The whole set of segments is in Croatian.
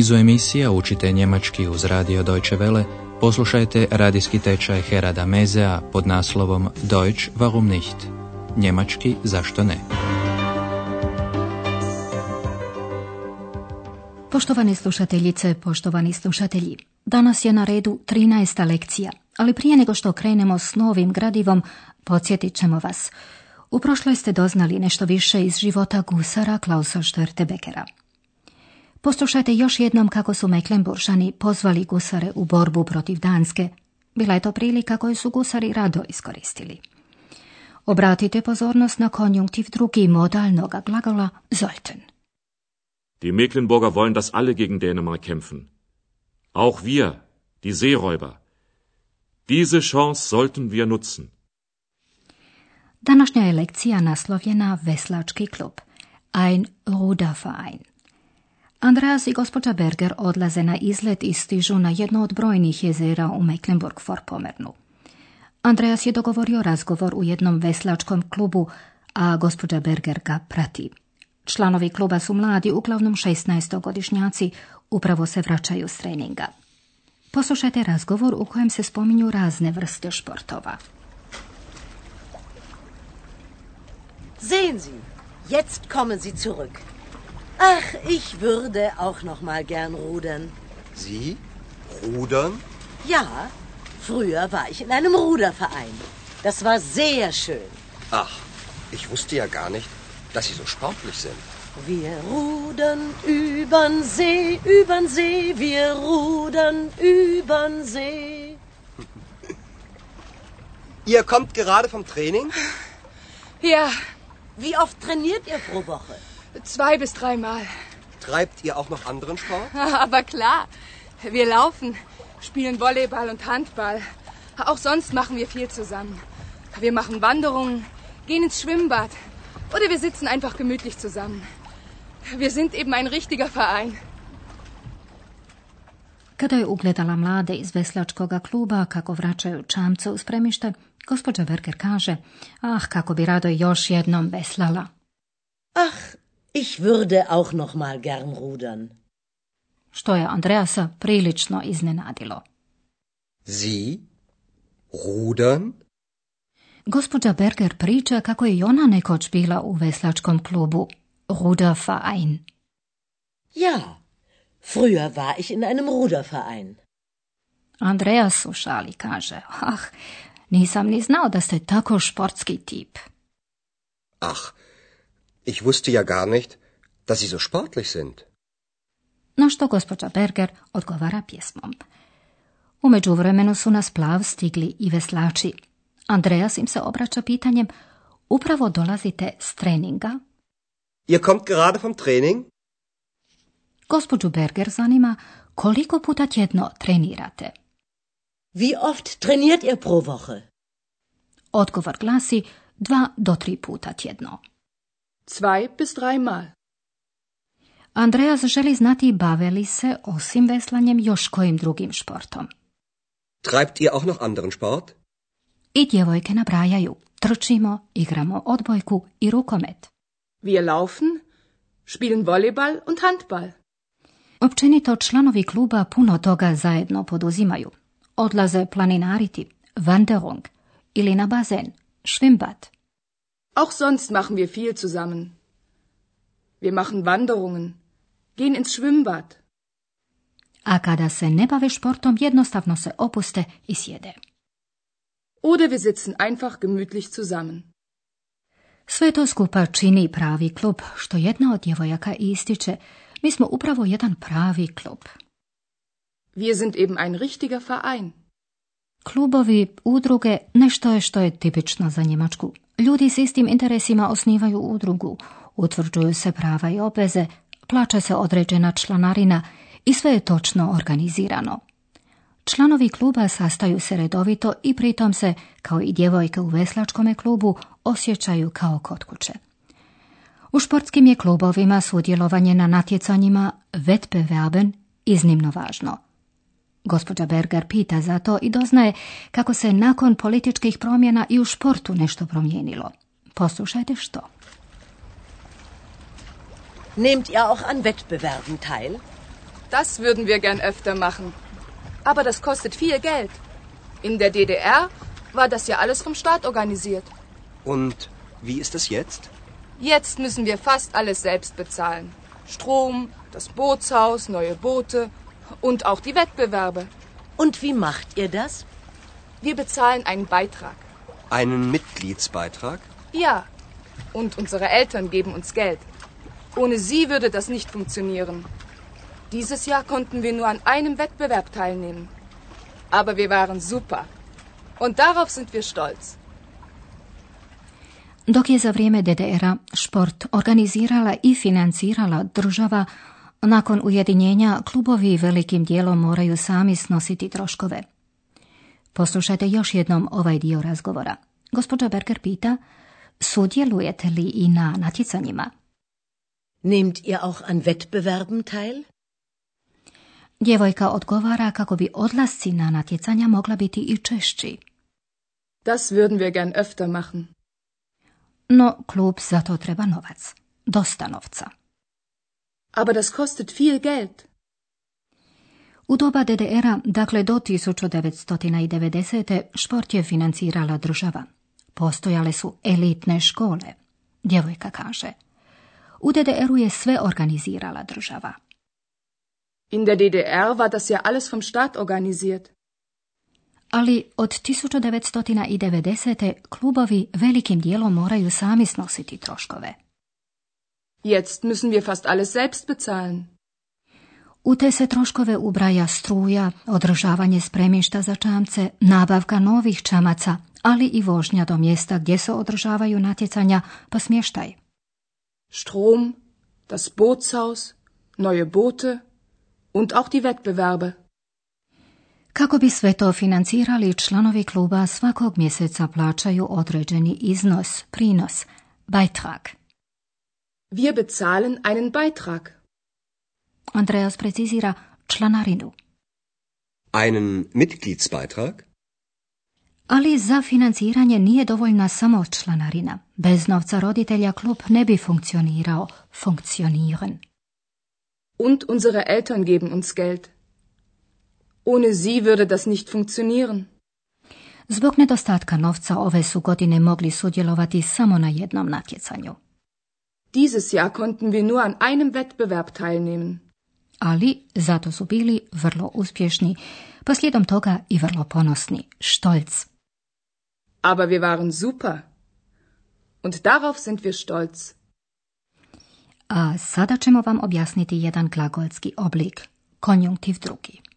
nizu emisija učite njemački uz radio Deutsche Welle, poslušajte radijski tečaj Herada Mezea pod naslovom Deutsch warum nicht? Njemački zašto ne? Poštovane slušateljice, poštovani slušatelji, danas je na redu 13. lekcija, ali prije nego što krenemo s novim gradivom, podsjetit ćemo vas. U prošloj ste doznali nešto više iz života gusara Klausa Štvrtebekera. Poslušajte još jednom kako su Mecklenburšani pozvali gusare u borbu protiv Danske. Bila je to prilika koju su gusari rado iskoristili. Obratite pozornost na konjunktiv drugi modalnog glagola sollten. Die Mecklenburger wollen, dass alle gegen Dänemark kämpfen. Auch wir, die Seeräuber. Diese Chance sollten wir nutzen. Današnja je lekcija naslovljena Veslački klub, ein Ruderverein. Andreas i gospođa Berger odlaze na izlet i stižu na jedno od brojnih jezera u Mecklenburg-Vorpommernu. Andreas je dogovorio razgovor u jednom veslačkom klubu, a gospođa Berger ga prati. Članovi kluba su mladi, uglavnom 16-godišnjaci, upravo se vraćaju s treninga. Poslušajte razgovor u kojem se spominju razne vrste športova. Sehen Sie, jetzt kommen Sie zurück. Ach, ich würde auch noch mal gern rudern. Sie? Rudern? Ja, früher war ich in einem Ruderverein. Das war sehr schön. Ach, ich wusste ja gar nicht, dass Sie so sportlich sind. Wir rudern übern See, übern See, wir rudern übern See. Ihr kommt gerade vom Training? Ja, Wie oft trainiert ihr pro Woche? Zwei bis dreimal. Treibt ihr auch noch anderen Sport? Aber klar, wir laufen, spielen Volleyball und Handball. Auch sonst machen wir viel zusammen. Wir machen Wanderungen, gehen ins Schwimmbad oder wir sitzen einfach gemütlich zusammen. Wir sind eben ein richtiger Verein. Kada je ugledala mlade iz veslačkoga kluba kako vraćaju čamce u spremište, gospođa Berger kaže, ah, kako bi rado još jednom veslala. Ach, ich würde auch noch mal gern rudern. Što je Andreasa prilično iznenadilo. Sie? Rudern? Gospođa Berger priča kako je i ona nekoć bila u veslačkom klubu Ruderverein. Ja, früher war ich in einem Ruderverein. Andreas u šali kaže, ah, nisam ni znao da ste tako športski tip. Ach, ich wusste ja gar nicht, dass Sie so sportlich sind. Na što gospođa Berger odgovara pjesmom. U međuvremenu su na splav stigli i veslači. Andreas im se obraća pitanjem, upravo dolazite s treninga? Ihr kommt gerade vom Training? Gospođu Berger zanima koliko puta tjedno trenirate. Wie oft trainiert ihr pro Woche? Odgovor glasi dva do tri puta tjedno. Zwei bis dreimal. Andreas želi znati bave li se osim veslanjem još kojim drugim športom. Treibt ihr auch noch anderen Sport? I djevojke nabrajaju. Trčimo, igramo odbojku i rukomet. Wir laufen, spielen Volleyball und Handball. Općenito članovi kluba puno toga zajedno poduzimaju. Odlaze planinariti, Wanderung ili na bazen, Schwimmbad. Auch sonst machen wir viel zusammen. Wir machen Wanderungen, gehen ins Schwimmbad. A kada se ne bave športom, jednostavno se opuste i sjede. Oder wir sitzen einfach gemütlich zusammen. Sve to skupa čini pravi klub, što jedna od djevojaka ističe. Mi smo upravo jedan pravi klub. Wir sind eben ein richtiger Verein. Klubovi, udruge, nešto je što je tipično za Njemačku. Ljudi s istim interesima osnivaju udrugu, utvrđuju se prava i obveze, plaća se određena članarina i sve je točno organizirano. Članovi kluba sastaju se redovito i pritom se, kao i djevojke u veslačkome klubu, osjećaju kao kod kuće. U športskim je klubovima sudjelovanje na natjecanjima Wettbewerben iznimno važno. Gospođa Berger pita za to i doznaje kako se nakon političkih promjena i u športu nešto promijenilo. Poslušajte što. Nehmt ihr auch an Wettbewerben teil? Das würden wir gern öfter machen. Aber das kostet viel Geld. In der DDR war das ja alles vom Staat organisiert. Und wie ist es jetzt? Jetzt müssen wir fast alles selbst bezahlen. Strom, das Bootshaus, neue Boote und auch die Wettbewerbe. Und wie macht ihr das? Wir bezahlen einen Beitrag. Einen Mitgliedsbeitrag? Ja. Und unsere Eltern geben uns Geld. Ohne sie würde das nicht funktionieren. Dieses Jahr konnten wir nur an einem Wettbewerb teilnehmen. Aber wir waren super. Und darauf sind wir stolz. Dok je za vrijeme DDR-a šport organizirala i financirala država, nakon ujedinjenja klubovi velikim dijelom moraju sami snositi troškove. Poslušajte još jednom ovaj dio razgovora. Gospođa Berger pita, sudjelujete li i na natjecanjima? Nehmt ihr auch an Wettbewerben teil? Djevojka odgovara kako bi odlasci na natjecanja mogla biti i češći. Das würden wir gern öfter machen. No, klub za to treba novac. Dosta novca. Aber das kostet viel Geld. U doba DDR-a, dakle do 1990. šport je financirala država. Postojale su elitne škole. Djevojka kaže. U DDR-u je sve organizirala država. In der DDR war das ja alles vom Staat organisiert. Ali od 1990. klubovi velikim dijelom moraju sami snositi troškove. Jetzt müssen wir fast alles selbst bezahlen. U te se troškove ubraja struja, održavanje spremišta za čamce, nabavka novih čamaca, ali i vožnja do mjesta gdje se održavaju natjecanja, pa smještaj. Strom, das Bootshaus, neue Boote und auch die Wettbewerbe. Kako bi sve to financirali, članovi kluba svakog mjeseca plaćaju određeni iznos, prinos, Beitrag. Wir bezahlen einen Beitrag. Andreas precizira članarinu. Einen Mitgliedsbeitrag? Ali za financiranje nije dovoljna samo članarina. Bez novca roditelja klub ne bi funkcionirao, funktionieren. Und unsere Eltern geben uns Geld. Ohne sie würde das nicht funktionieren. Zbog nedostatka novca ove su godine mogli sudjelovati samo na jednom natjecanju. Dieses Jahr konnten wir nur an einem Wettbewerb teilnehmen. Ali zato su bili vrlo uspješni, pa slijedom toga i vrlo ponosni, stolz. Aber wir waren super. Und darauf sind wir stolz. A sada ćemo vam objasniti jedan glagolski oblik, konjunktiv drugi.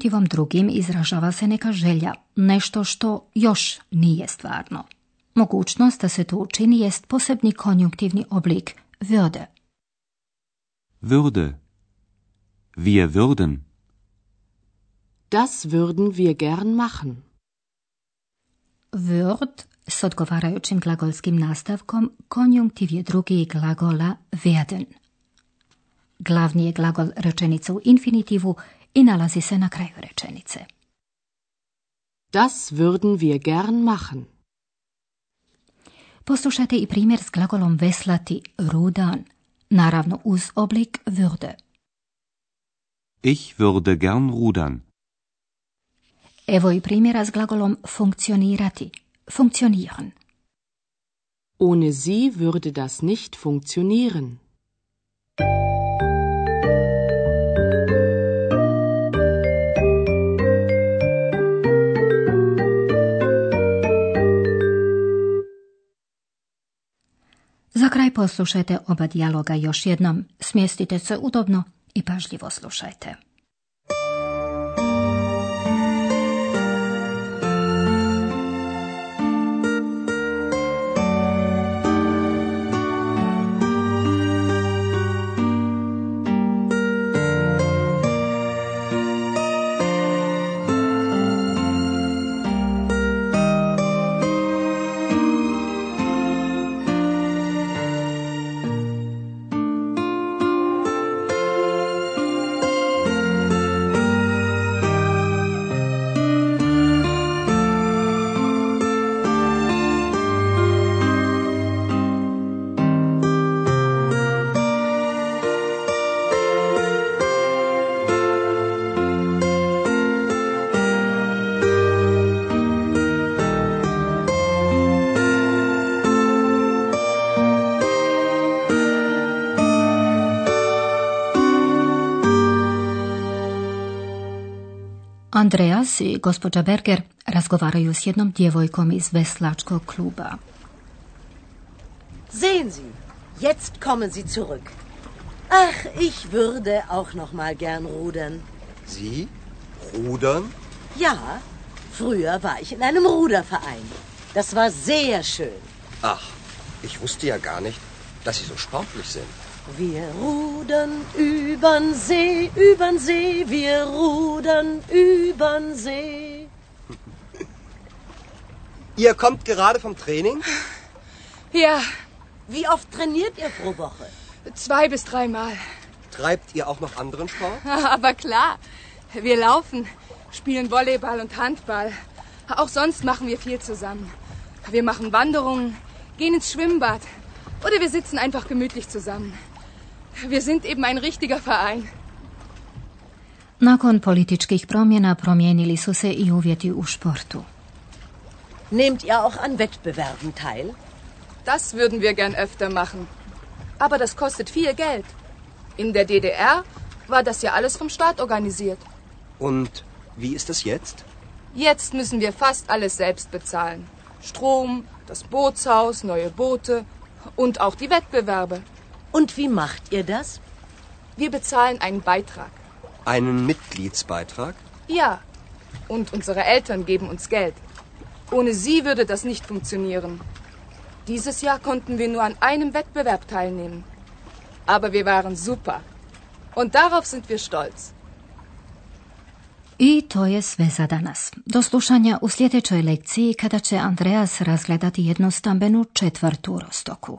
Konjunktivom drugim izražava se neka želja, nešto što još nije stvarno. Mogućnost da se to učini jest posebni konjunktivni oblik würde. Würde. Wir würden. Das würden wir gern machen. Würd s odgovarajućim glagolskim nastavkom konjunktiv je drugi glagola werden. Glavni je glagol rečenice u infinitivu i nalazi se na kraju rečenice. Das würden wir gern machen. Poslušajte i primjer s glagolom veslati, rudan, naravno uz oblik würde. Ich würde gern rudern. Evo i primjera s glagolom funkcionirati, funktionieren. Ohne sie würde das nicht funktionieren. Poslušajte oba dijaloga još jednom, smjestite se udobno i pažljivo slušajte. Andreas i gospođa Berger razgovaraju s jednom djevojkom iz veslačkog kluba. Sehen Sie, jetzt kommen Sie zurück. Ach, ich würde auch noch mal gern rudern. Sie? Rudern? Ja, früher war ich in einem Ruderverein. Das war sehr schön. Ach, ich wusste ja gar nicht, dass Sie so sportlich sind. Wir rudern übern See, übern See, wir rudern übern See. Ihr kommt gerade vom Training? Ja, Wie oft trainiert ihr pro Woche? zwei bis dreimal. Treibt ihr auch noch anderen Sport? Aber klar, wir laufen, spielen Volleyball und Handball. Auch sonst machen wir viel zusammen. Wir machen Wanderungen, gehen ins Schwimmbad oder wir sitzen einfach gemütlich zusammen. Wir sind eben ein richtiger Verein. Nakon političkih promjena promijenili su se i uvjeti u športu. Nehmt ihr auch an Wettbewerben teil? Das würden wir gern öfter machen. Aber das kostet viel Geld. In der DDR war das ja alles vom Staat organisiert. Und wie ist das jetzt? Jetzt müssen wir fast alles selbst bezahlen. Strom, das Bootshaus, neue Boote und auch die Wettbewerbe. Und wie macht ihr das? Wir bezahlen einen Beitrag. Einen Mitgliedsbeitrag? Ja. Und unsere Eltern geben uns Geld. Ohne sie würde das nicht funktionieren. Dieses Jahr konnten wir nur an einem Wettbewerb teilnehmen. Aber wir waren super. Und darauf sind wir stolz. I to je sve za danas. Do slušanja u sljedećoj lekciji kada će Andreas razgledati jednu stambenu četvrtu u Rostoku.